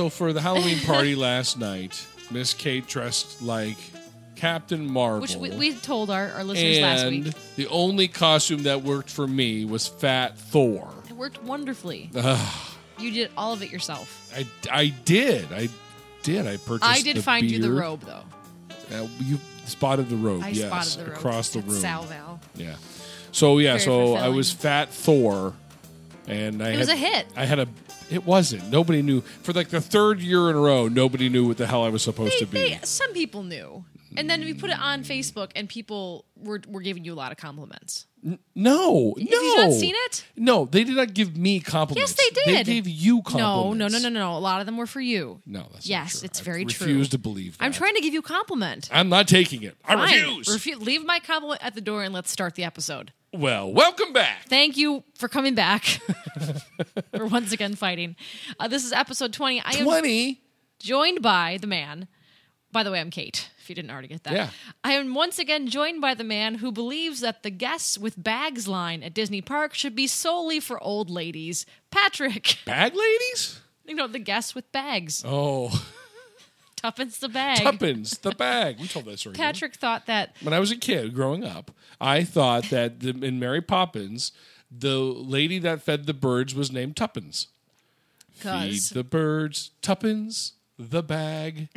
So, all right. So for the Halloween party last night, Miss Kate dressed like Captain Marvel. Which we, we told our, our listeners last and week. the only costume that worked for me was Fat Thor. It worked wonderfully. Ugh, You did all of it yourself. I, I did. I did. I purchased. I did find you the beard. robe, though. Uh, you spotted the robe. I yes, spotted the robe. across the at room. Sal Val. Yeah. So yeah, Very so I fulfilling. was Fat Thor, and I It had, was a hit. I had a. It wasn't. Nobody knew for like the third year in a row. Nobody knew what the hell I was supposed They, to be. they, some people knew. And then we put it on Facebook, and people were, were giving you a lot of compliments. no, Have no. you not seen it? No, they did not give me compliments. Yes, they did. They gave you No, compliments. no, no, no, no, no. A lot of them were for you. No, that's Yes, not true. it's I very true. refuse to believe. That. I'm trying to give you a compliment. I'm not taking it. I Fine. refuse. Refu- leave my compliment at the door and let's start the episode. well, welcome back. Thank you for coming back. We're once again fighting. Uh, this is episode 20. I am Twenty. joined by the man. By the way, I'm Kate, if you didn't already get that. Yeah. I am once again joined by the man who believes that the guests with bags line at Disney Park should be solely for old ladies. Patrick. Bag ladies. You know, the guests with bags. Oh, Tuppence the bag. Tuppence, the bag. We told that story. Patrick thought that when I was a kid growing up, I thought that the, in Mary Poppins, the lady that fed the birds was named Tuppence. Feed the birds, Tuppence, the bag.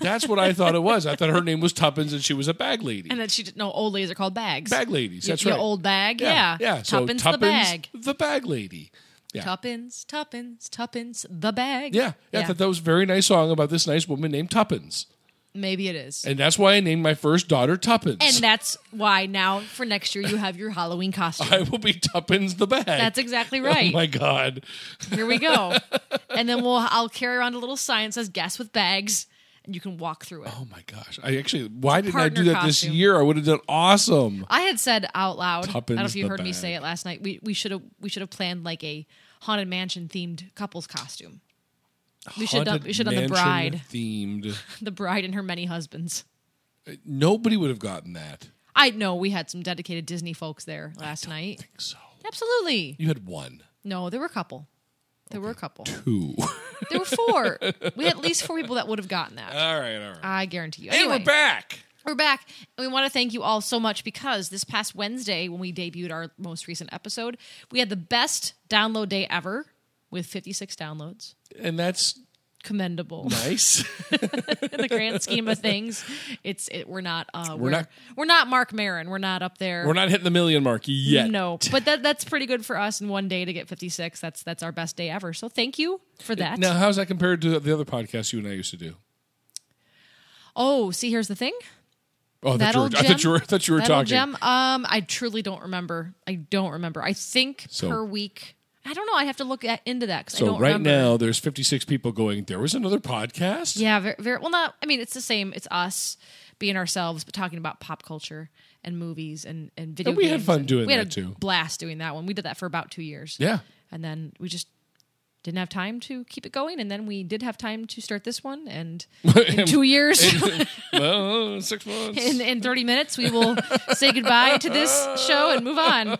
That's what I thought it was. I thought her name was Tuppence and she was a bag lady. and that she didn't know old ladies are called bags. bag ladies. That's you right. old bag, yeah. yeah. So Tuppence the bag. the bag lady. Yeah. Tuppence, tuppence, tuppence, the bag. Yeah, yeah, I thought that was a very nice song about this nice woman named Tuppence. Maybe it is. And that's why I named my first daughter Tuppence. And that's why now for next year you have your Halloween costume. I will be Tuppence the bag. That's exactly Oh right. my God. Here we go. And then we'll I'll carry around a little sign that says "Guess with bags," and you can walk through it. Oh my gosh! I actually, why didn't I do that this costume. year? I would have done awesome. I had said out loud. I don't know if you the heard me bag. say it last night. We we should have we should have planned like a haunted mansion themed couples costume. We should have done, we should have done the bride, themed. the bride and her many husbands. Uh, nobody would have gotten that. I know we had some dedicated Disney folks there last night. Think so Absolutely. you had one, No, there were a couple. There were a couple. two. There were four. we had at least four people that would have gotten that. all right, all right. I guarantee you. hey, Anyway, we're back. We're back, and we want to thank you all so much because this past Wednesday, when we debuted our most recent episode, we had the best download day ever with 56 downloads. And that's Commendable nice. in the grand scheme of things. It's it, we're not uh, we're, not- we're not Marc Maron. We're not up there. we're not hitting the million mark yet. No, but that that's pretty good for us in one day to get 56. That's that's our best day ever. So thank you for that. Now, how's that compared to the other podcasts you and I used to do? Oh, see, here's the thing. Oh, That you were, old I thought gem? you were, I thought you were talking. gem. Um, I truly don't remember. I don't remember. I think So- per week. I don't know. I have to look at, into that because I So don't right remember. now, there's 56 people going. There was another podcast. yeah, very, very well. Not. I mean, it's the same. It's us being ourselves, but talking about pop culture and movies and and video. And we had fun doing we had that, a too. Blast doing that one. We did that for about two years. Yeah. and then we just didn't have time to keep it going and then we did have time to start this one and in two years well, six months. in, in 30 minutes we will say goodbye to this show and move on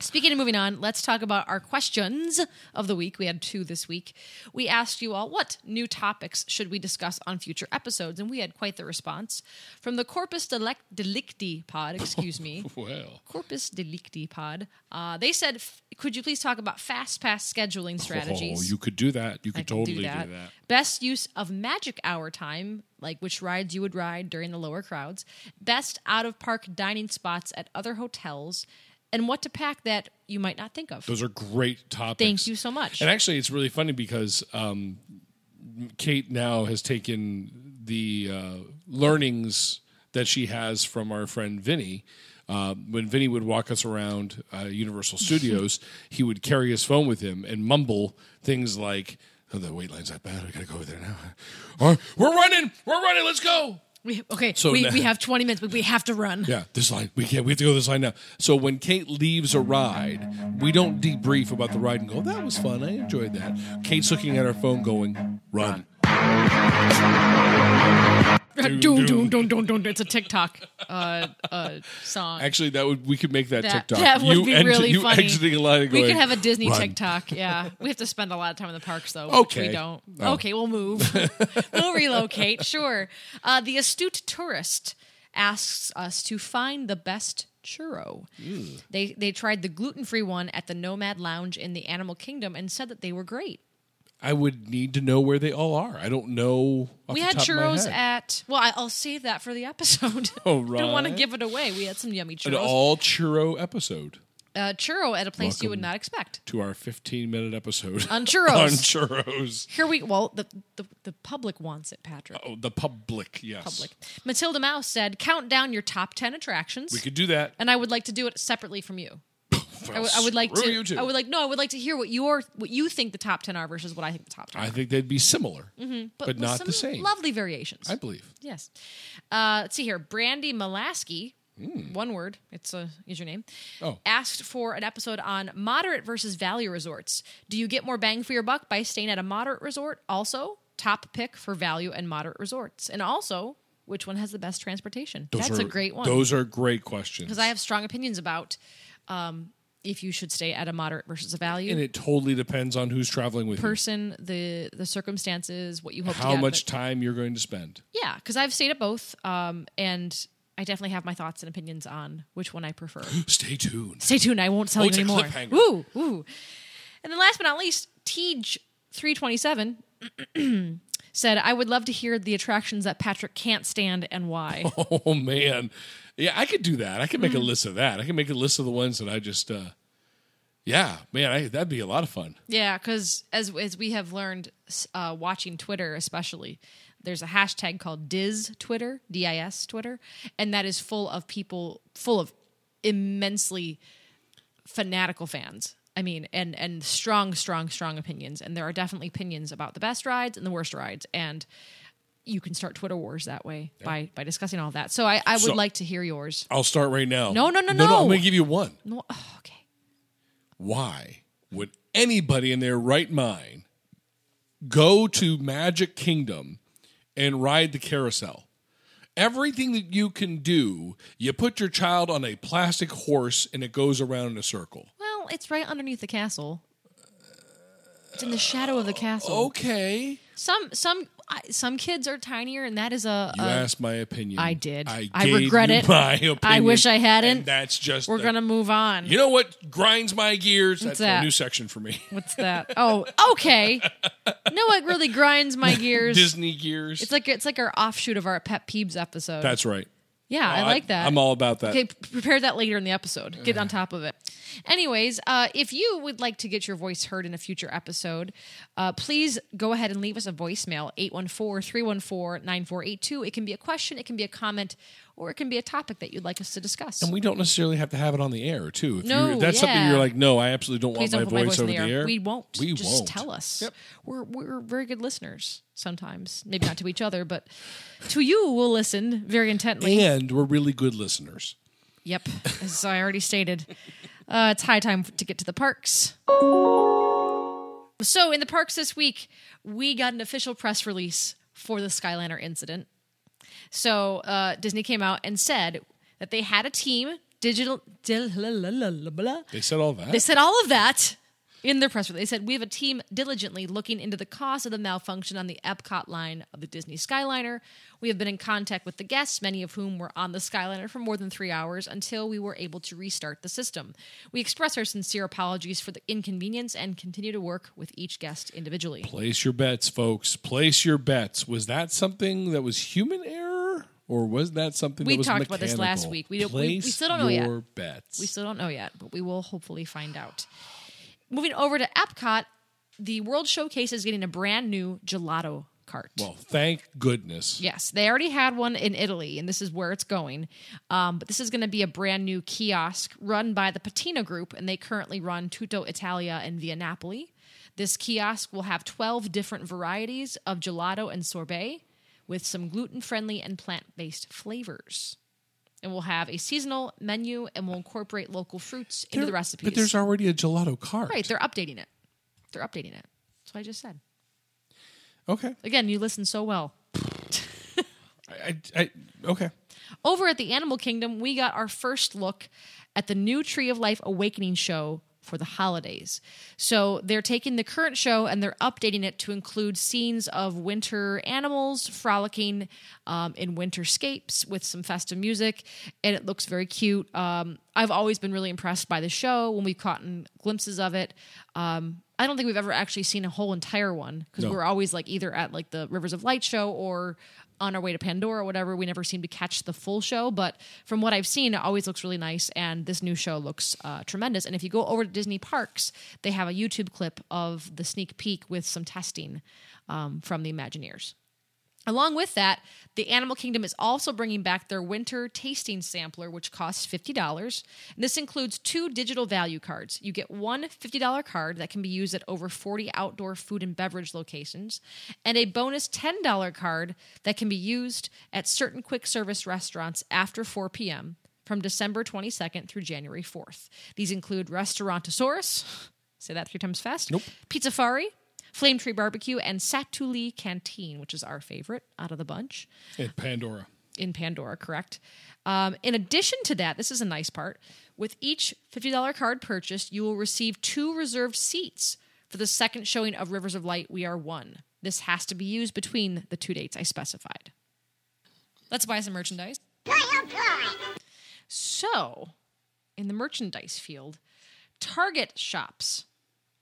speaking of moving on let's talk about our questions of the week we had two this week we asked you all what new topics should we discuss on future episodes and we had quite the response from the corpus Delec- delicti pod excuse me well, Corpus Delicti Pod. Uh, they said, f- could you please talk about fast pass scheduling strategies? oh, you could do that. You I could can totally do that. Best use of magic hour time, like which rides you would ride during the lower crowds. Best out of park dining spots at other hotels, and what to pack that you might not think of. Those are great topics. Thank you so much. And actually, it's really funny because um, Kate now has taken the uh, learnings that she has from our friend Vinny. Uh, when Vinny would walk us around uh, Universal Studios, he would carry his phone with him and mumble things like, "Oh, the wait line's that bad. I gotta go over there now. Or, we're running. We're running. Let's go." We, okay, So we, now- we have 20 minutes, but we have to run. Yeah, this line. We can't. We have to go this line now. So when Kate leaves a ride, we don't debrief about the ride and go, "That was fun. I enjoyed that." Kate's looking at her phone, going, "Run." Doom, doom, doom, doom, doom. It's a TikTok uh, uh, song. Actually, that would we could make that, That- TikTok. that would you be ent- really you funny. exiting a line and we going, could have a Disney "Run." TikTok. Yeah, we have to spend a lot of time in the parks though. Which Okay. we don't. Oh. Okay, we'll move. we'll relocate. Sure. Uh, the astute tourist asks us to find the best churro. They they tried the gluten free one at the Nomad Lounge in the Animal Kingdom and said that they were great. I would need to know where they all are. I don't know. we had top of my churros at. Well, I- I'll save that for the episode. Oh, right. don't want to give it away. We had some yummy churros. an all churro episode uh, churro at a place you would not expect. to our 15 minute episode On churros. on churros. Here we well the, the the public wants it, Patrick. Oh, the public, yes. Public. Matilda Mouse said, "Count down your top ten attractions." We could do that. and I would like to do it separately from you. I would- like to. I would like no. I would like to hear what your what you think the top ten are versus what I think the top ten. I are. think they'd be similar, Mm-hmm. but, with not the same. Lovely variations. I believe. yes. Uh, let's see here. Brandy Malasky, Hmm. one word. It's a username. Oh. Asked for an episode on moderate versus value resorts. Do you get more bang for your buck by staying at a moderate resort? Also, top pick for value and moderate resorts, and also which one has the best transportation? Those That's are, a great one. Those are great questions. because I have strong opinions about um, if you should stay at a moderate versus a value and it totally depends on who's traveling with you. person, the the circumstances, what you you. hope to How get. much But time you're going to spend. yeah, because I've stayed at both, um, and I definitely have my thoughts and opinions on which one I prefer. Stay tuned. Stay tuned. I won't tell Oh, you anymore. Woo, woo. And then last but not least, Tej three twenty seven. Said, I would love to hear the attractions that Patrick can't stand and why. Oh man, yeah, I could do that. I could make Mm-hmm. a list of that. I can make a list of the ones that I just. uh Yeah, man, I, that'd be a lot of fun. Yeah, because as as we have learned, uh, watching Twitter especially, there's a hashtag called Diz Twitter, D I S Twitter, and that is full of people, full of immensely fanatical fans. I mean, and and strong, strong, strong opinions. And there are definitely opinions about the best rides and the worst rides, and you can start Twitter wars that way by by discussing all that. So I, I would So- like to hear yours. I'll start right now. No, no, no, no. no. I'm going to give you one. No, oh, okay. Why would anybody in their right mind go to Magic Kingdom and ride the carousel? Everything that you can do, you put your child on a plastic horse and it goes around in a circle. Well, it's right underneath the castle. It's in the shadow of the castle. Okay. Some some I- some kids are tinier, and that is a. You a- asked my opinion. I did. I, I gave regret you it. My opinion, I wish I hadn't. and that's just. we're the- gonna move on. You know what grinds my gears? That's that? a new section for me. What's that? Oh, okay. no, what really grinds my gears? Disney gears. It's like it's like our offshoot of our pet peeves episode. that's right. Yeah, I like that. I'm all about that. Okay, p- prepare that later in the episode. Get on top of it. Anyways, uh, if you would like to get your voice heard in a future episode, uh, please go ahead and leave us a voicemail 814-314-9482. It can be a question, it can be a comment, or it can be a topic that you'd like us to discuss. And we don't necessarily have to have it on the air, too. If, No, you're, if that's something you're like, no, I absolutely don't Please want don't my put voice, over the air. We won't. We Just won't. tell us. Yep. We're we're very good listeners sometimes. Maybe not to each other, but to you, we'll listen very intently. And we're really good listeners. Yep, as I already stated, uh, it's high time to get to the parks. So, in the parks this week, we got an official press release for the Skyliner incident. So, uh, Disney came out and said that they had a team, digital. They said all that. They said all of that in their press release. They said we have a team diligently looking into the cause of the malfunction on the Epcot line of the Disney Skyliner. We have been in contact with the guests, many of whom were on the Skyliner for more than three hours until we were able to restart the system. We express our sincere apologies for the inconvenience and continue to work with each guest individually. Place your bets, folks. Place your bets. Was that something that was human error? Or was that something We that was talked about this last week. We don't- we- we still don't know yet. bets. We still don't know yet, but we will hopefully find out. Moving over to Epcot, the World Showcase is getting a brand new gelato cart. well, thank goodness. Yes, they already had one in Italy, and this is where it's going. Um, but this is going to be a brand new kiosk run by the Patina Group, and they currently run Tutto Italia and Via Napoli. This kiosk will have 12 different varieties of gelato and sorbet with some gluten friendly and plant based flavors. And we'll have a seasonal menu and we'll incorporate local fruits into There- the recipes. But there's already a gelato cart. right, they're updating it. They're updating it. That's what I just said. Okay. Again, you listen so well. I, I, I okay. Over at the Animal Kingdom, we got our first look at the new Tree of Life Awakening show for the holidays. So they're taking the current show and they're updating it to include scenes of winter animals frolicking um, in winterscapes with some festive music, and it looks very cute. Um, I've always been really impressed by the show when we've gotten glimpses of it. Um, I don't think we've ever actually seen a whole entire one because No. we're always like either at like the Rivers of Light show or on our way to Pandora or whatever. We never seem to catch the full show, but from what I've seen, it always looks really nice. And this new show looks uh, tremendous. And if you go over to Disney Parks, they have a YouTube clip of the sneak peek with some testing um, from the Imagineers. Along with that, the Animal Kingdom is also bringing back their winter tasting sampler, which costs $50. And this includes two digital value cards. You get one $50 card that can be used at over 40 outdoor food and beverage locations, and a bonus $10 card that can be used at certain quick service restaurants after 4 p.m. from December 22nd through January 4th. These include Restaurantosaurus, say that three times fast, Nope. Pizzafari, Flame Tree Barbecue, and Satuli Canteen, which is our favorite out of the bunch And Pandora. in Pandora, correct? Um, in addition to that, this is a nice part. With each $50 card purchased, you will receive two reserved seats for the second showing of Rivers of Light We Are One. This has to be used between the two dates I specified. Let's buy some merchandise. So, in the merchandise field, Target shops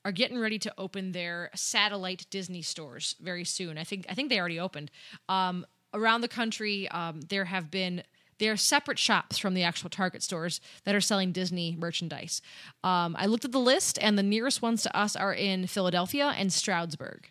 are getting ready to open their satellite Disney stores very soon. I think I think they already opened. Um, around the country, um, there have been there are separate shops from the actual Target stores that are selling Disney merchandise. Um, I looked at the list, and the nearest ones to us are in Philadelphia and Stroudsburg.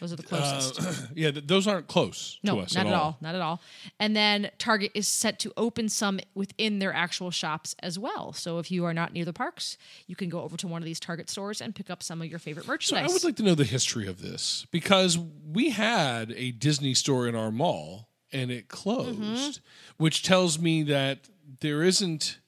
Those are the closest. Yeah, th- those aren't close No, to us not at all. Not at all. And then Target is set to open some within their actual shops as well. So if you are not near the parks, you can go over to one of these Target stores and pick up some of your favorite merchandise. So. I would like to know the history of this because we had a Disney store in our mall and it closed, Mm-hmm. which tells me that there isn't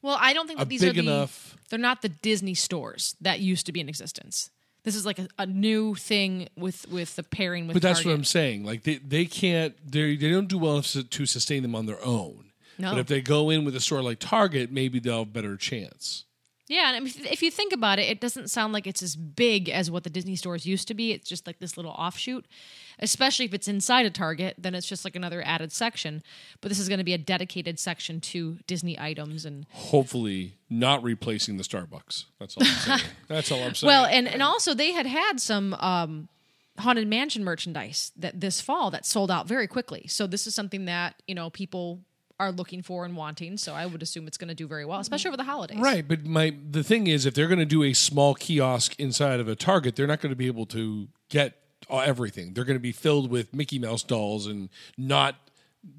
well, I don't think that these big are the, enough. They're not the Disney stores that used to be in existence. This is like a, a new thing with with the pairing with. But that's what I'm saying. Like they, they can't they they don't do well enough to, to sustain them on their own. No. But if they go in with a store like Target, maybe they'll have a better chance. Yeah, and if, if you think about it, it doesn't sound like it's as big as what the Disney stores used to be. It's just like this little offshoot. Especially if it's inside a Target, then it's just like another added section. But this is going to be a dedicated section to Disney items and Hopefully, not replacing the Starbucks. That's all I'm saying. that's all I'm saying. well, and and also they had had some um, haunted mansion merchandise that this fall that sold out very quickly. So this is something that you know people are looking for and wanting. So I would assume it's going to do very well, especially over the holidays. Right, but my the thing is, if they're going to do a small kiosk inside of a Target, they're not going to be able to get Uh, everything. They're going to be filled with Mickey Mouse dolls and not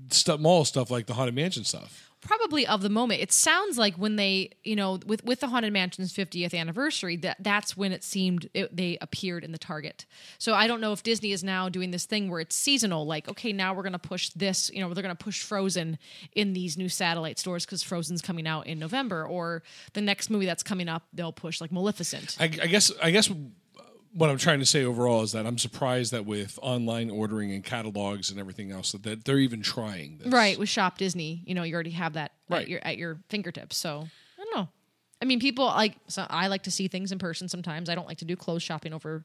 stuff, mall stuff like the Haunted Mansion stuff. probably of the moment. It sounds like when they, you know, with with the Haunted Mansion's 50th anniversary, that that's when it seemed it, they appeared in the Target. So I don't know if Disney is now doing this thing where it's seasonal, like okay, now we're going to push this, you know, they're going to push Frozen in these new satellite stores because Frozen's coming out in November, or the next movie that's coming up, they'll push like Maleficent. I, I guess I guess what I'm trying to say overall is that I'm surprised that with online ordering and catalogs and everything else that, that they're even trying this. Right with Shop Disney, you know, you already have that Right. at your at your fingertips. So I don't know. I mean, people like. So I like to see things in person. Sometimes I don't like to do clothes shopping over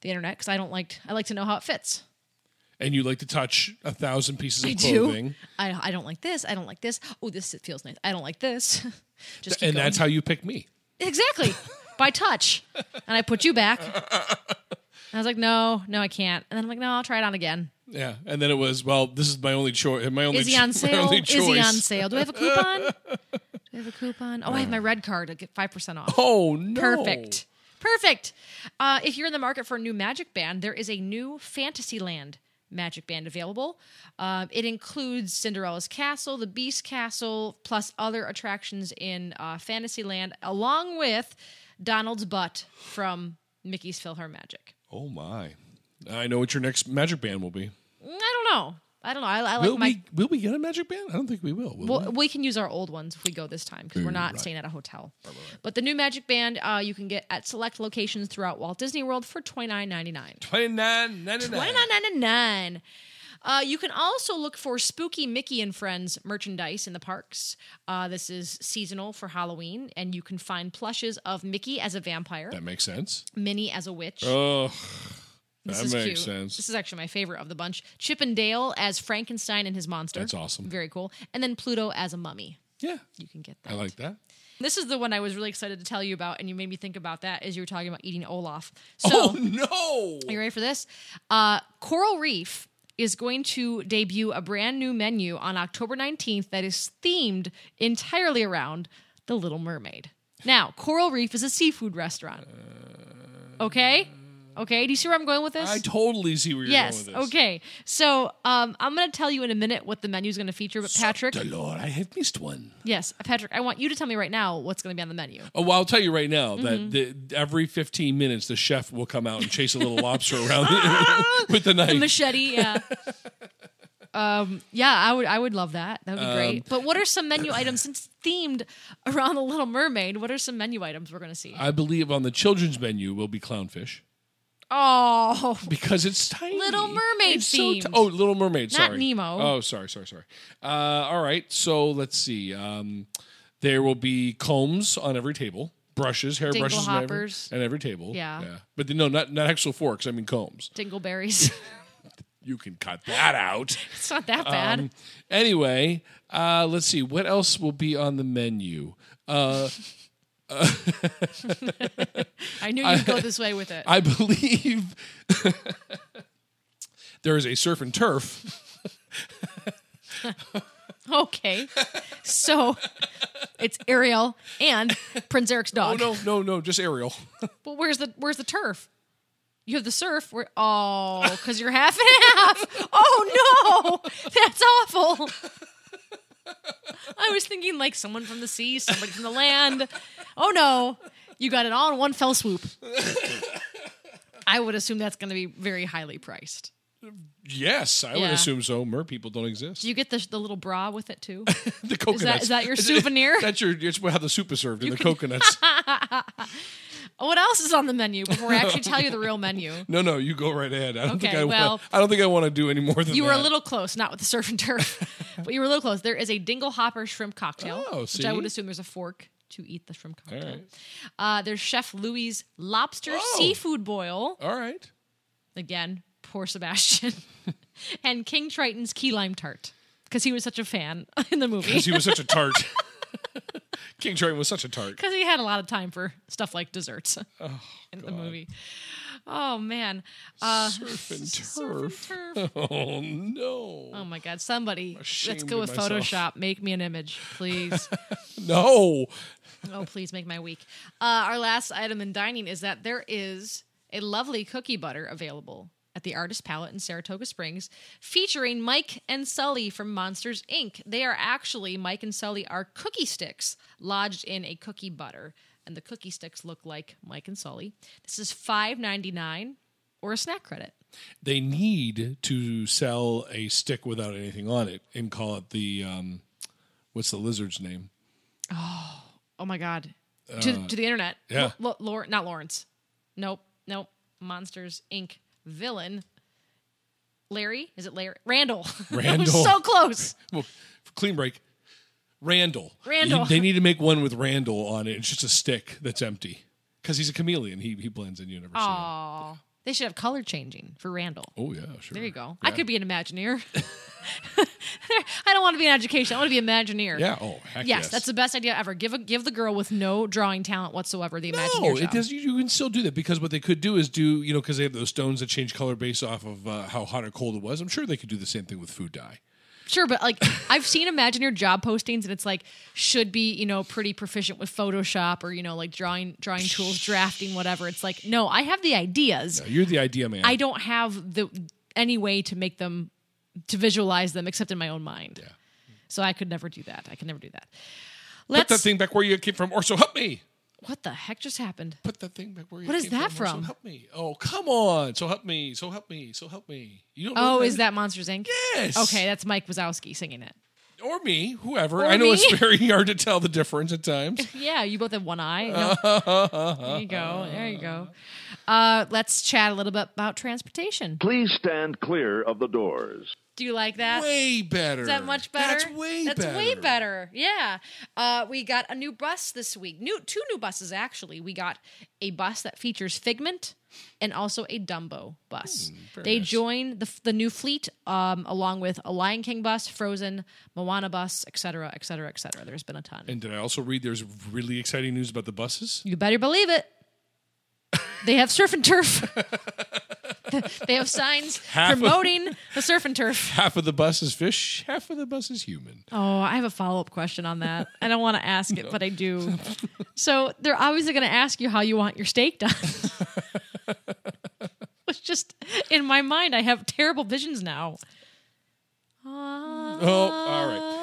the internet because I don't like. I like to know how it fits. And you like to touch a thousand pieces of I do. clothing, I I don't like this. I don't like this. Oh, this feels nice. I don't like this. Just and going. that's how you pick me. exactly by touch. And I put you back. I was like, no, no, I can't. And then I'm like, no, I'll try it on again. Yeah, and then it was well. This is my only choice. My only Is he on my sale? only Is he on sale? Do I have a coupon? Do I have a coupon? Oh, I have my red card to get five percent off. Oh no! Perfect. Perfect. Uh, if you're in the market for a new Magic Band, there is a new Fantasyland Magic Band available. Uh, it includes Cinderella's Castle, the Beast Castle, plus other attractions in uh, Fantasyland, along with Donald's Butt from Mickey's PhilharMagic. Oh my! I know what your next magic band will be. I don't know. I don't know. I, I like will my. we? Will we get a magic band? I don't think we will. will Well, we can use our old ones if we go this time because we're not Right. staying at a hotel. But the new Magic Band uh, you can get at select locations throughout Walt Disney World for twenty nine ninety nine. Twenty nine ninety Twenty nine. nine ninety nine. Uh, you can also look for Spooky Mickey and Friends merchandise in the parks. Uh, this is seasonal for Halloween, and you can find plushes of Mickey as a vampire, That makes sense. Minnie as a witch. Oh, This that is makes cute. sense. This is actually my favorite of the bunch. Chip and Dale as Frankenstein and his monster. That's awesome. Very cool. And then Pluto as a mummy. Yeah, You can get that. I like that. This is the one I was really excited to tell you about, and you made me think about that as you were talking about eating Olaf. So, oh no! are you ready for this? Uh, Coral Reef is going to debut a brand new menu on October 19th that is themed entirely around The Little Mermaid. Now, Coral Reef is a seafood restaurant. Okay? Okay, do you see where I'm going with this? I totally see where you're yes. going with this. Okay. So um, I'm going to tell you in a minute what the menu is going to feature. But Patrick, Lord, I have missed one. yes, Patrick, I want you to tell me right now what's going to be on the menu. Oh, well, I'll tell you right now Mm-hmm. that the, every 15 minutes the chef will come out and chase a little lobster around with the knife. machete. Yeah. um, yeah, I would. I would love that. That would be Um, great. But what are some menu items since themed around the Little Mermaid? What are some menu items we're going to see? I believe on the children's menu will be clownfish oh, because it's tiny. Little Mermaid It's so themed. oh, Little Mermaid. Not Sorry, Nemo. Oh, sorry, sorry, sorry. Uh, all right, so let's see. Um, there will be combs on every table, brushes, hair Dingle brushes, on every, hoppers. on every table. Yeah. yeah. But no, not not actual forks. I mean combs. dingleberries. You can cut that out. it's not that bad. Um, anyway, uh, let's see what else will be on the menu. Uh, I knew you'd go this way with it. I believe there is a surf and turf. Okay. So it's Ariel and Prince Eric's Oh dog. no, no, no, just Ariel. But where's the where's the turf? You have the surf. Where, oh, because you're half and half. Oh no, that's awful. I was thinking like someone from the sea, somebody from the land. Oh no, you got it all in one fell swoop. I would assume that's going to be very highly priced. Yes, I would Yeah. assume so. Mer people don't exist. Do you get the the little bra with it too? the coconuts. is that your souvenir? That's your. It's how the soup is served in the coconuts. what else is on the menu before I actually tell you the real menu? no, no, you go right ahead. I don't think Okay, I. well- want, I don't think I want to do any more than You were a little close, not with the surf and turf, but you were a little close. There is a dingle hopper shrimp cocktail, Oh, which I would assume there's a fork to eat the shrimp cocktail. right. Uh, there's Chef Louis lobster Oh. seafood boil. All right. Again, poor Sebastian. and King Triton's key lime tart because he was such a fan in the movie. Because he was such a tart. King Triton was such a tart. Because he had a lot of time for stuff like desserts in the movie. Oh man, uh, Surf and surf turf. and turf. Oh no. Oh my god, somebody, let's go with myself. Photoshop. Make me an image, please. No. oh, please make my week. Uh, our last item in dining is that there is a lovely cookie butter available at the Artist Palette in Saratoga Springs, featuring Mike and Sully from Monsters Inc. They are actually Mike and Sully are cookie sticks lodged in a cookie butter, and the cookie sticks look like Mike and Sully. This is five ninety nine or a snack credit. They need to sell a stick without anything on it and call it the um, what's the lizard's name? Oh oh my god. to, to the internet. yeah. Lo- Lo- Lor- not Lawrence. Nope. Nope. Monsters Inc. villain. Larry? Is it Larry? Randall. Randall. so close. Well, clean break. Randall. Randall. They need to make one with Randall on it. It's just a stick that's empty because he's a chameleon. He he blends in. You never see him. Aw. They should have color changing for Randall. Oh yeah, sure. There you go. I could be an Imagineer. I don't want to be an education. I want to be an Imagineer. Yeah. Oh heck Yes, yes. that's the best idea ever. Give a, give the girl with no drawing talent whatsoever the Imagineer No, job. it does. You, you can still do that because what they could do is do you know because they have those stones that change color based off of uh, how hot or cold it was. I'm sure they could do the same thing with food dye. Sure, but like I've seen Imagineer job postings and it's like should be, you know, pretty proficient with Photoshop or, you know, like drawing drawing tools, drafting, whatever. It's like, no, I have the ideas. Uh, You're the idea man. I don't have the any way to make them to visualize them except in my own mind. Yeah. So I could never do that. I could never do that. Put Let's that thing back where you came from, or so help me. What the heck just happened? Put that thing back where you What is came that from. or from? So help me. Oh come on. So help me. So help me. So help me. You don't. know Oh, is that Monsters Inc? Yes. Okay, that's Mike Wazowski singing it. or me, whoever. Or I know me. it's very hard to tell the difference at times. Yeah, you both have one eye. No. there you go. There you go. Uh, let's chat a little bit about transportation. Please stand clear of the doors. Do you like that? way better. Is that much better? That's way That's better. That's way better. Yeah. Uh, we got a new bus this week. New two new buses actually. We got a bus that features Figment and also a Dumbo bus. Very they nice. join the the new fleet um, along with a Lion King bus, Frozen, Moana bus, etc., etc., etc. There's been a ton. And did I also read there's really exciting news about the buses? You better believe it. They have surf and turf. they have signs Half of- promoting the surf and turf. Half of the bus is fish, half of the bus is human. Oh, I have a follow up question on that. I don't want to ask it, but I do. So they're obviously going to ask you how you want your steak done. it's just in my mind, I have terrible visions now. Oh, all right.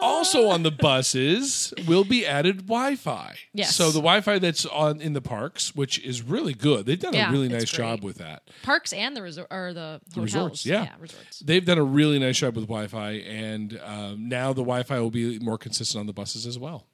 Also on the buses will be added Wi-Fi. Yes. So the Wi-Fi that's on in the parks, which is really good. They've done Yeah, a really it's nice job with that. Parks and the resort or the, hotels. resorts, yeah. resorts. They've done a really nice job with Wi-Fi, and um, now the Wi-Fi will be more consistent on the buses as well.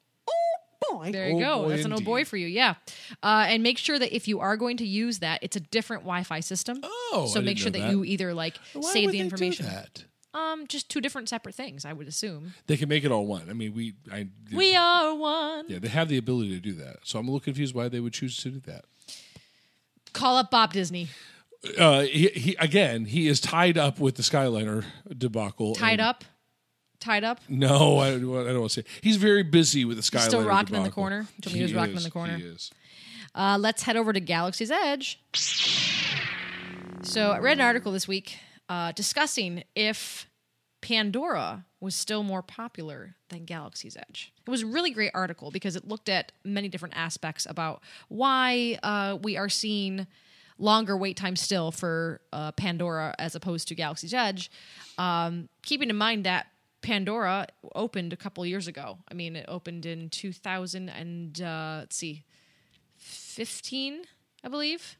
Oh boy. There you Oh, go. boy, That's an old boy indeed. for you. Yeah. Uh, and make sure that if you are going to use that, it's a different Wi-Fi system. Oh, so I make didn't sure know that, that. you either like Why save would the they do information. that? Um, just two different separate things, I would assume. They can make it all one. I mean, we, I, We are one. yeah, they have the ability to do that. So I'm a little confused why they would choose to do that. Call up Bob Disney. Uh, he, he again, he is tied up with the Skyliner debacle. Tied and- up. Tied up. No, I, I don't want to say. He's very busy with the Skyliner. still rocking in the corner? Told me he was rocking in the corner. He is. Uh, let's head over to Galaxy's Edge. So I read an article this week uh, discussing if Pandora was still more popular than Galaxy's Edge. It was a really great article because it looked at many different aspects about why uh, we are seeing longer wait times still for uh, Pandora as opposed to Galaxy's Edge. Um, keeping in mind that Pandora opened a couple years ago. I mean, it opened in 2000 and uh, let's see, 15, I believe.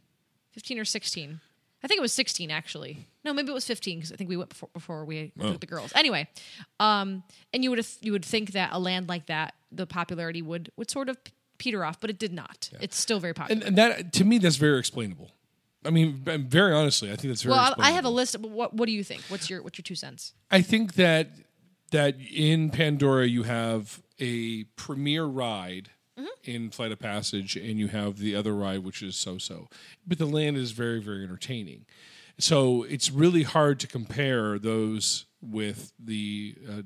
15 or 16. I think it was 16 actually. No, maybe it was 15 because I think we went before, before we Oh. took the girls. Anyway, um, and you would you would think that a land like that, the popularity would would sort of peter off, but it did not. It's still very popular. And, and that to me, that's very explainable. I mean, very honestly, I think that's very. well, I, I have a list. Of, what what do you think? What's your what's your two cents? I think that that in Pandora you have a premier ride Mm-hmm. in Flight of Passage, and you have the other ride which is so-so. But the land is very, very entertaining. So it's really hard to compare those with the uh,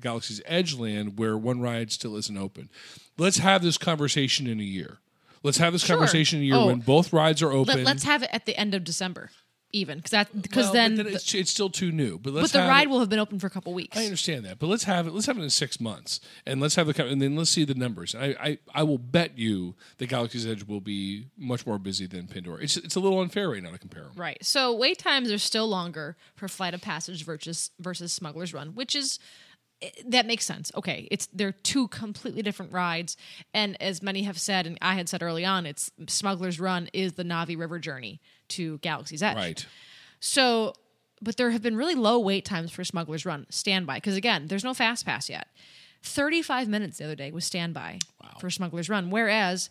Galaxy's Edge land, where one ride still isn't open. Let's have this conversation in a year. Let's have this Sure. conversation in a year Oh. when both rides are open. Let, us have it at the end of December, even because that because Well, then, but the- it's, it's still too new. But let's but the ride it- will have been open for a couple weeks. I understand that, but let's have it. Let's have it in six months, and let's have the and then let's see the numbers. I, I I will bet you that Galaxy's Edge will be much more busy than Pandora. It's it's a little unfair right now to compare them. Right. So wait times are still longer for Flight of Passage versus versus Smuggler's Run, which is Eh, that makes sense. Okay, it's they're two completely different rides, and as many have said, and I had said early on, it's Smuggler's Run is the Navi River journey to Galaxy's Edge. Right. So, but there have been really low wait times for Smuggler's Run standby because again, there's no fast pass yet. Thirty-five minutes the other day was standby for Smuggler's Run, whereas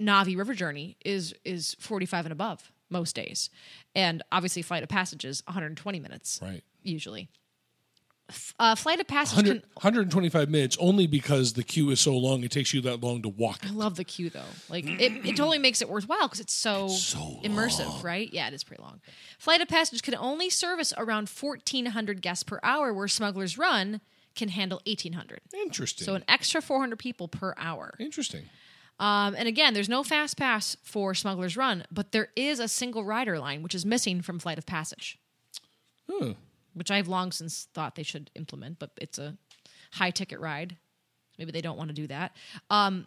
Navi River Journey is is 45 and above most days, and obviously Flight of Passage is 120 minutes Right. usually. Uh, Flight of Passage 100, can. 125 minutes only because the queue is so long. It takes you that long to walk. I love the queue though. Like it, it totally makes it worthwhile because it's so, So immersive, right? Yeah, it is pretty long. Flight of Passage can only service around 1,400 guests per hour, where Smuggler's Run can handle 1,800. Interesting. So an extra 400 people per hour. Interesting. Um, and again, there's no fast pass for Smuggler's Run, but there is a single rider line, which is missing from Flight of Passage, Huh. Which I've long since thought they should implement, but it's a high ticket ride. Maybe they don't want to do that. Um,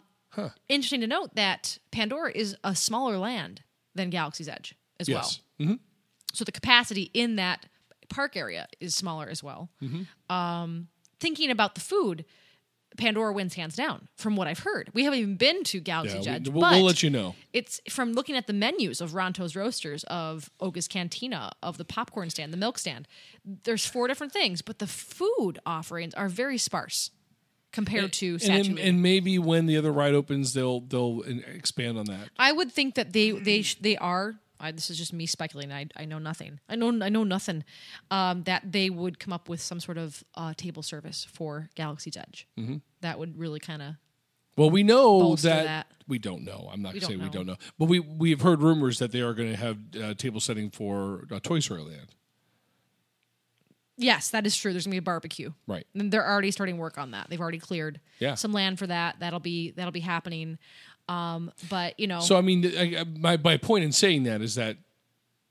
Interesting to note that Pandora is a smaller land than Galaxy's Edge as Yes. well. So the capacity in that park area is smaller as well. Um, thinking about the food, Pandora wins hands down from what I've heard. We haven't even been to Yeah, Galaxy's we, will but we'll let you know. it's from looking at the menus of Ronto's Roasters, of Oga's Cantina, of the popcorn stand, the milk stand. There's four different things, but the food offerings are very sparse compared to And, Statue then- Moon. and maybe when the other ride opens, they'll they'll uh, expand on that. I would think that they they sh- they are I, this is just me speculating. I, I know nothing. I know I know nothing. Um, that they would come up with some sort of uh, table service for Galaxy's Edge. Mm-hmm. That would really kind of Well, we know that, that. we don't know. I'm not We going to say don't we don't know, but we we've heard rumors that they are going to have uh, table setting for uh, Toy Story Land. yes, that is true. There's gonna be a barbecue. Right. And they're already starting work on that. They've already cleared Yeah. some land for that. That'll be that'll be happening. Um, but you know, So I mean, I, I- my my point in saying that is that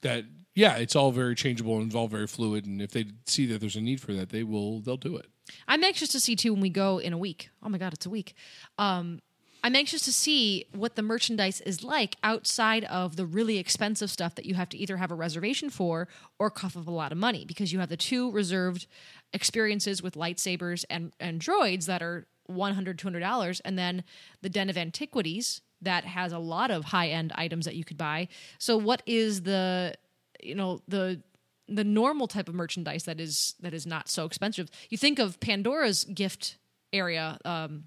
that yeah, it's all very changeable and it's all very fluid, and if they see that there's a need for that, they will they'll do it. I'm anxious to see too when we go in a week. Oh my god, it's a week. Um, I'm anxious to see what the merchandise is like outside of the really expensive stuff that you have to either have a reservation for or cough up a lot of money because you have the two reserved experiences with lightsabers and, and droids that are 100 $200 and then the den of antiquities that has a lot of high-end items that you could buy so what is the you know the the normal type of merchandise that is that is not so expensive. You think of Pandora's gift area, um,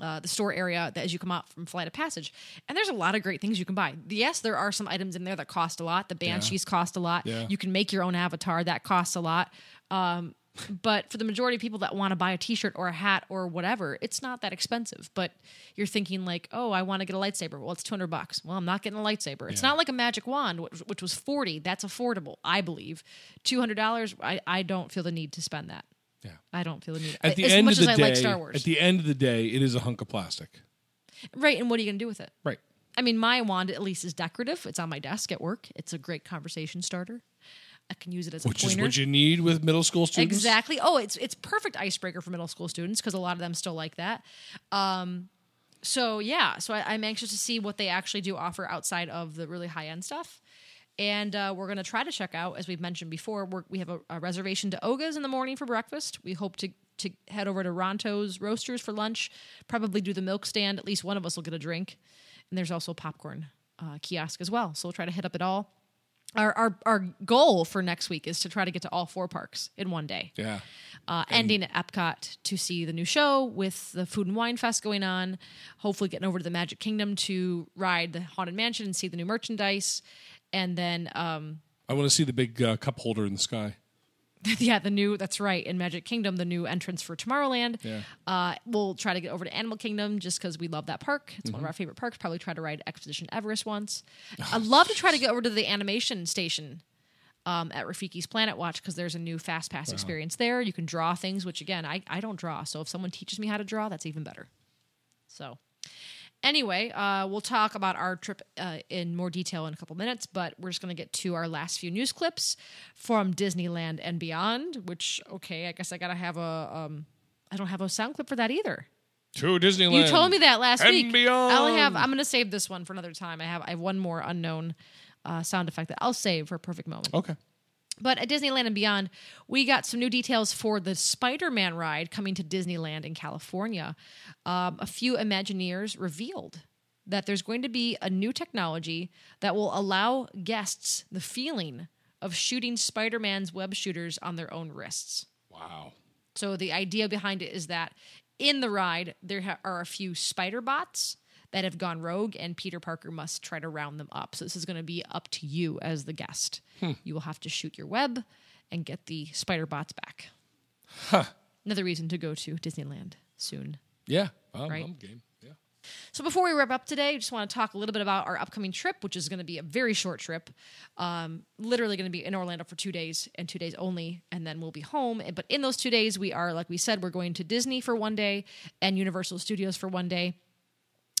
uh, the store area that as you come out from Flight of Passage, and there's a lot of great things you can buy. Yes, there are some items in there that cost a lot. The banshees cost a lot. Yeah. You can make your own avatar that costs a lot. Um, but for the majority of people that want to buy a T-shirt or a hat or whatever, it's not that expensive. But you're thinking like, oh, I want to get a lightsaber. Well, it's 200 bucks. Well, I'm not getting a lightsaber. It's Yeah. not like a magic wand, which, was 40. That's affordable, I believe. $200. I, I don't feel the need to spend that. Yeah. I don't feel the need. At the as end much of the as day, I like Star Wars, at the end of the day, it is a hunk of plastic. right? And what are you going to do with it? Right. I mean, my wand at least is decorative. It's on my desk at work. It's a great conversation starter. I can use it as a Which pointer. is what you need with middle school students. Exactly. Oh, it's it's perfect icebreaker for middle school students because a lot of them still like that. Um, so yeah, so I, I'm anxious to see what they actually do offer outside of the really high end stuff. And uh, we're going to try to check out, as we've mentioned before, we're, we have a, a reservation to Oga's in the morning for breakfast. We hope to to head over to Ronto's Roasters for lunch. Probably do the milk stand. At least one of us will get a drink. And there's also popcorn uh, kiosk as well. So we'll try to hit up it all. Our, our our goal for next week is to try to get to all four parks in one day Yeah. uh, ending at Epcot to see the new show with the Food and Wine Fest going on. Hopefully, getting over to the Magic Kingdom to ride the Haunted Mansion and see the new merchandise. And then, um, I want to see the big uh, cup holder in the sky. yeah, the new, that's right, in Magic Kingdom, the new entrance for Tomorrowland. Yeah. Uh, we'll try to get over to Animal Kingdom just because we love that park. It's one of our favorite parks. Probably try to ride Expedition Everest once. I'd love to try to get over to the animation station um, at Rafiki's Planet Watch because there's a new Fast Pass experience there. You can draw things, which again, I, I don't draw. So if someone teaches me how to draw, that's even better. So anyway, uh, we'll talk about our trip uh, in more detail in a couple minutes, but we're just going to get to our last few news clips from Disneyland and beyond. Which, okay, I guess I got to have a. Um, I don't have a sound clip for that either. To Disneyland. You told me that last and week. beyond. I only have. I'm going to save this one for another time. I have. I have one more unknown uh, sound effect that I'll save for a perfect moment. Okay. But at Disneyland and beyond, we got some new details for the Spider Man ride coming to Disneyland in California. Um, a few Imagineers revealed that there's going to be a new technology that will allow guests the feeling of shooting Spider Man's web shooters on their own wrists. Wow. So the idea behind it is that in the ride there ha- are a few spider bots that have gone rogue, and Peter Parker must try to round them up. So this is going to be up to you as the guest. You will have to shoot your web and get the spider bots back. Another reason to go to Disneyland soon. Yeah. I'm, Right. I'm game. Yeah. So before we wrap up today, I just want to talk a little bit about our upcoming trip, which is going to be a very short trip. Um, literally going to be in Orlando for two days and two days only, and then we'll be home. But in those two days, we are, like we said, we're going to Disney for one day and Universal Studios for one day.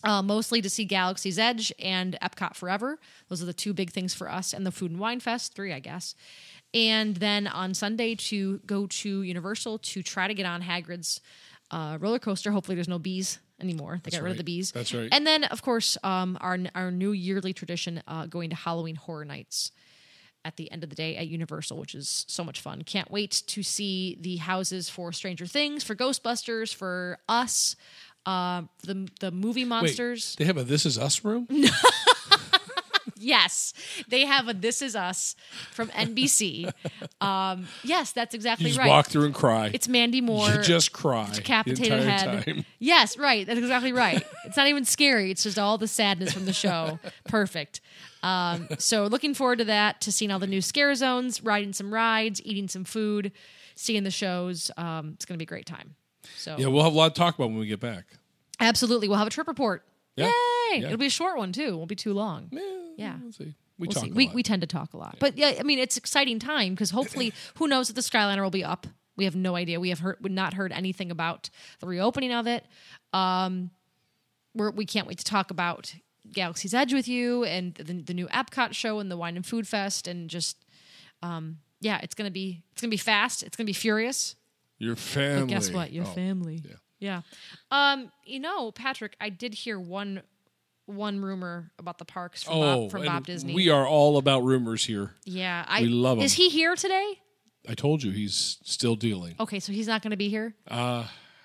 Uh, mostly to see Galaxy's Edge and Epcot Forever. Those are the two big things for us, and the Food and Wine Fest, three, I guess. And then on Sunday to go to Universal to try to get on Hagrid's uh, roller coaster. Hopefully, there's no bees anymore. They got rid of the bees. That's right. And then, of course, um, our our new yearly tradition, uh, going to Halloween Horror Nights at the end of the day at Universal, which is so much fun. Can't wait to see the houses for Stranger Things, for Ghostbusters, for Us, uh, the the movie Wait, monsters. they have a This Is Us room? yes, they have a "This Is Us" from NBC. Um, yes, that's You exactly just right. walk through and cry. It's Mandy Moore. you just cry. decapitated head. Time. Yes, right. That's exactly right. It's not even scary. It's just all the sadness from the show. Perfect. Um, so looking forward to that, to seeing all the new scare zones, riding some rides, eating some food, seeing the shows. Um, it's going to be a great time. So Yeah, we'll have a lot to talk about when we get back. absolutely, we'll have a trip report. Yeah. Yay! Yeah. It'll be a short one too. Won't be too long. Yeah. We'll see. We We'll talk see. We, we tend to talk a lot, but yeah, I mean, it's exciting time because hopefully, who knows if the Skyliner will be up? We have no idea. We have heard, not heard anything about the reopening of it. Um, we're, we can't wait to talk about Galaxy's Edge with you and the, the new Epcot show and the Wine and Food Fest and just, um, yeah, it's gonna be it's gonna be fast. It's gonna be furious. Your family. But guess what? Your Oh, family. yeah. Yeah. Um, you know, Patrick, I did hear one one rumor about the parks from, Oh, Bob, from Bob Disney. We are all about rumors here. Yeah, I We love him. Is he here today? I told you he's still dealing. Okay, so he's not going to be here.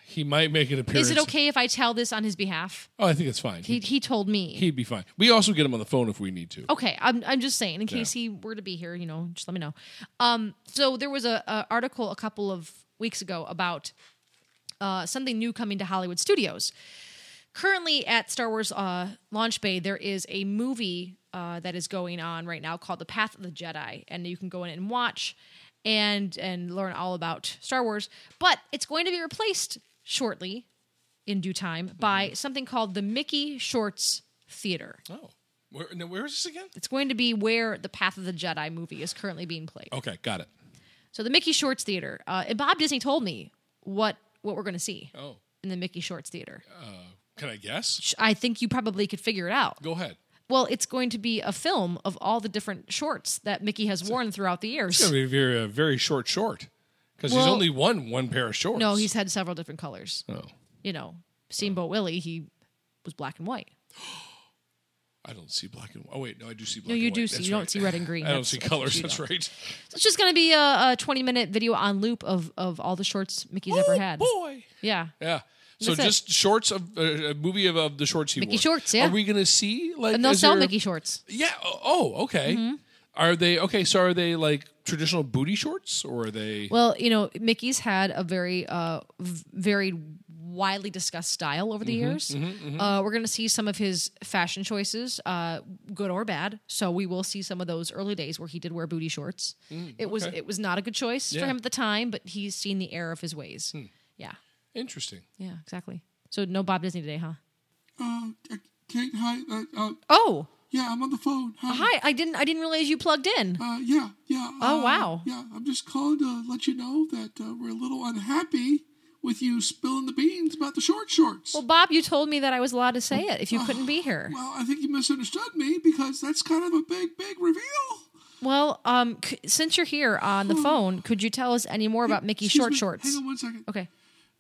He might make an appearance. Is it okay if I tell this on his behalf? Oh, I think it's fine. He He, told me. he'd be fine. We also get him on the phone if we need to. Okay, I'm I'm just saying in case he were to be here, you know, just let me know. Um, so there was a, a article a couple of weeks ago about uh, something new coming to Hollywood studios. Currently at Star Wars uh, Launch Bay, there is a movie uh, that is going on right now called The Path of the Jedi, and you can go in and watch and and learn all about Star Wars. But it's going to be replaced shortly, in due time, by something called the Mickey Shorts Theater. Oh, where, now where is this again? It's going to be where the Path of the Jedi movie is currently being played. Okay, got it. So the Mickey Shorts Theater. Uh, and Bob Disney told me what what we're going to see Oh, in the Mickey Shorts Theater. can I guess? I think you probably could figure it out. Go ahead. Well, it's going to be a film of all the different shorts that Mickey has worn throughout the years. It's years. gonna be a very, a very short short because he's Well- only won one pair of shorts. No, he's had several different colors. Oh, You know, Steamboat Willie, he was black and white. I don't see black and white. Oh wait, no, I do see black. No, you white. do see. That's You don't see red and green. I don't That's- see that's colors. That's right. So it's just going to be a, a 20 minute video on loop of, of all the shorts Mickey's ever Oh, had. boy. Yeah. Yeah. So That's it. just shorts of uh, a movie of, of the shorts he Mickey wore. shorts, yeah. Are we gonna see like? And they'll sell there- Mickey shorts. Yeah. Oh, okay. Mm-hmm. Are they okay? So are they like traditional booty shorts, or are they? Well, you know, Mickey's had a very, uh, v- very widely discussed style over the years. Uh, we're going to see some of his fashion choices, uh, good or bad. So we will see some of those early days where he did wear booty shorts. it was it was not a good choice Yeah. for him at the time, but he's seen the error of his ways. Yeah, Interesting. yeah, exactly. So no Bob Disney today, huh? Uh, Kate, hi. Uh, uh, Oh, yeah, I'm on the phone. Hi. hi! I didn't I didn't realize you plugged in. Uh, yeah, yeah. Oh, uh, wow. Yeah, I'm just calling to let you know that uh, we're a little unhappy with you spilling the beans about the short shorts. Well, Bob, you told me that I was allowed to say it if you couldn't be here. Well, I think you misunderstood me because that's kind of a big, big reveal. Well, um, c- since you're here on the phone, could you tell us any more about Mickey short me, shorts? Hang on one second. Okay.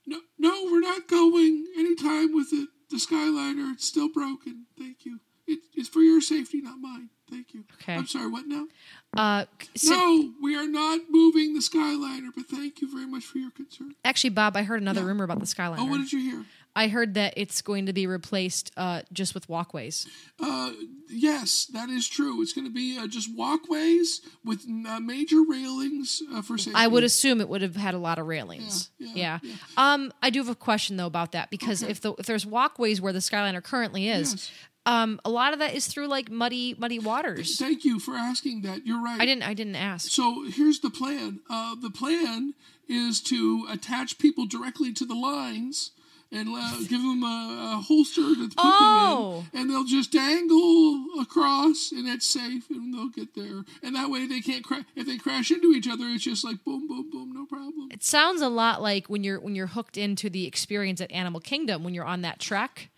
No, no, we're not going anytime with the, the Skyliner. It's still broken. Thank you. It, it's for your safety, not mine. Thank you. Okay. I'm sorry, what now? Uh, sin- No, we are not moving the Skyliner, but thank you very much for your concern. Actually, Bob, I heard another rumor about the Skyliner. Oh, what did you hear? I heard that it's going to be replaced uh, just with walkways. Uh, yes, that is true. It's going to be uh, just walkways with uh, major railings uh, for safety. I would assume it would have had a lot of railings. Yeah, Yeah. yeah, Um, I do have a question though about that because Okay. if the if there's walkways where the Skyliner currently is, Yes. Um, a lot of that is through like muddy muddy waters. Thank you for asking that. You're right. I didn't I didn't ask. So here's the plan. Uh, the plan is to attach people directly to the lines and uh, give them a, a holster to put Oh. them in, and they'll just dangle across, and it's safe, and they'll get there. And that way, they can't crash. If they crash into each other, it's just like boom, boom, boom, no problem. It sounds a lot like when you're when you're hooked into the experience at Animal Kingdom when you're on that trek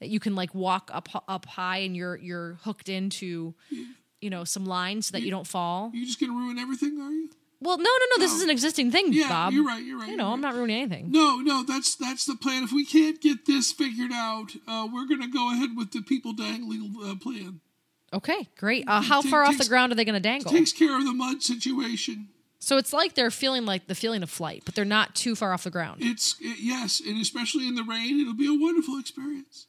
that you can like walk up up high and you're you're hooked into you know some lines so that you don't fall. You just gonna ruin everything, are you? Well, no, no, no. This No. is an existing thing, Yeah, Bob. you're right. You're right. You know, right. I'm not ruining anything. No, no, that's that's the plan. If we can't get this figured out, uh, we're gonna go ahead with the people dangling uh, plan. Okay, great. Uh, how far off the ground are they to dangle? Takes care of the mud situation. So it's like they're feeling like the feeling of flight, but they're not too far off the ground. It's it, yes, and especially in the rain, it'll be a wonderful experience.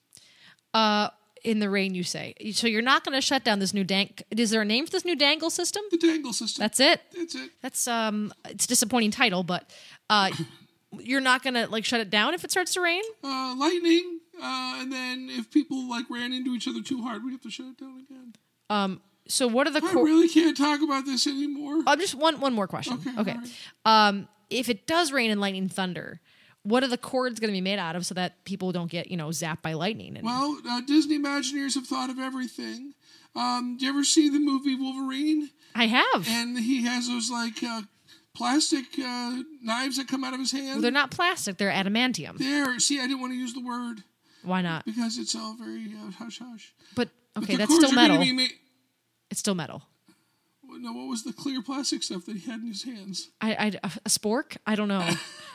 Uh, in the rain. You say so. You're not going to shut down this new dank. Is there a name for this new dangle system? The dangle system. That's it. That's it. That's um. It's a disappointing title, but uh, you're not going to like shut it down if it starts to rain. Uh, lightning. Uh, and then if people like ran into each other too hard, we'd have to shut it down again. Um. So what are the I cor- really can't talk about this anymore. I'm just one one more question. Okay, Okay. all Um, if it does rain and lightning thunder, what are the cords going to be made out of so that people don't get you know zapped by lightning? And Well, uh, Disney Imagineers have thought of everything. Um, do you ever see the movie Wolverine? I have. And he has those like uh, plastic uh, knives that come out of his hand. they're not plastic; they're adamantium. there. See, I didn't want to use the word Why not? because it's all very uh, hush hush. But But okay, the that's still metal. Ma- It's still metal. no, what was the clear plastic stuff that he had in his hands? I, I a spork? I don't know.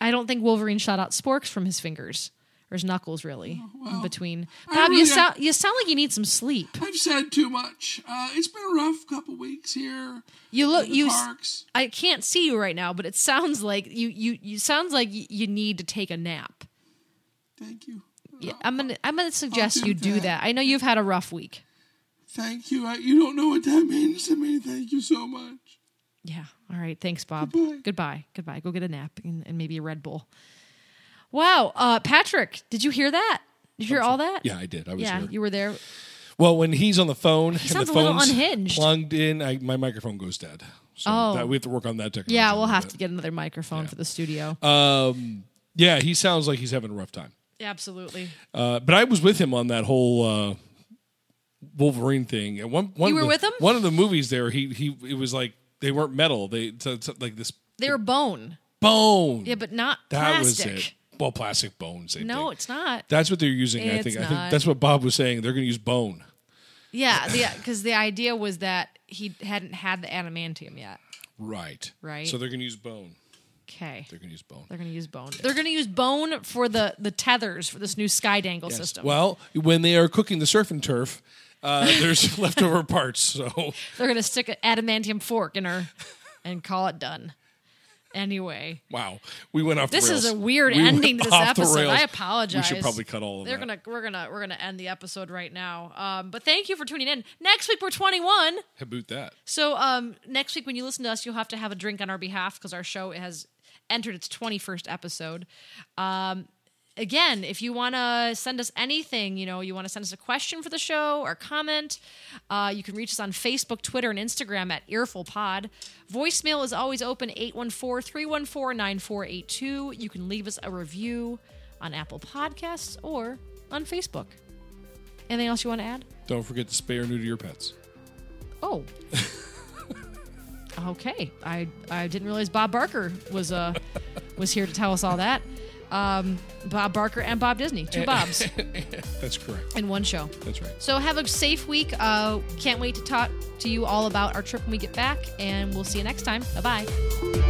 I don't think Wolverine shot out sporks from his fingers or his knuckles, really, in between. Bob, you sound you sound like you need some sleep. I've said too much. Uh, it's been a rough couple weeks here. You look you. parks. I can't see you right now, but it sounds like you you you sounds like you need to take a nap. Thank you. Yeah, I'm gonna I'm gonna suggest do you do that. that. I know you've had a rough week. Thank you. I, you don't know what that means to me. Thank you so much. Yeah. All right. Thanks, Bob. Goodbye. Goodbye. Goodbye. Go get a nap and, and maybe a Red Bull. Wow. Uh, Patrick, did you hear that? Did you hear all that? Yeah, I did. I was Yeah, here. you were there. Well, when he's on the phone and the sounds a little phone's unhinged. plugged in, I, my microphone goes dead. So Oh. that, we have to work on that technology. Yeah, we'll have bit. to get another microphone for the studio. Um, yeah, he sounds like he's having a rough time. Absolutely. Uh, but I was with him on that whole uh, Wolverine thing. And one, one You were the, with him? One of the movies there, he he it was like they weren't metal. They so, so, like this They were bone. bone. Yeah, but not that plastic. was it. Well, plastic bones. No, it's not. That's what they're using. I It's think. I not. think that's what Bob was saying. They're going to use bone. Yeah, because the idea was that he hadn't had the adamantium yet. Right. Right. So they're going to use bone. Okay. They're going to use bone. They're going to use bone. They're going to use bone for the the tethers for this new sky dangle system. Well, when they are cooking the surf and turf, uh, there's leftover parts. So They're going to stick an adamantium fork in her and call it done. Anyway, wow, we went off. this is a weird We ending to this episode. I apologize. We should probably cut all of They're that. gonna we're gonna we're gonna end the episode right now. Um, but thank you for tuning in. Next week we're 21. How about that? So um, next week when you listen to us, you'll have to have a drink on our behalf because our show has entered its 21st episode. Um, again, if you want to send us anything, you know, you want to send us a question for the show or comment, uh, you can reach us on Facebook, Twitter, and Instagram at Earful Pod. Voicemail is always open 814-314-9482. You can leave us a review on Apple Podcasts or on Facebook. Anything else you want to add? Don't forget to spay or neuter your pets. Oh. okay. I I didn't realize Bob Barker was uh was here to tell us all that. Um, Bob Barker and Bob Disney, two Bobs That's correct. in one show. That's right. So have a safe week. Uh, can't wait to talk to you all about our trip when we get back, and we'll see you next time. Bye bye.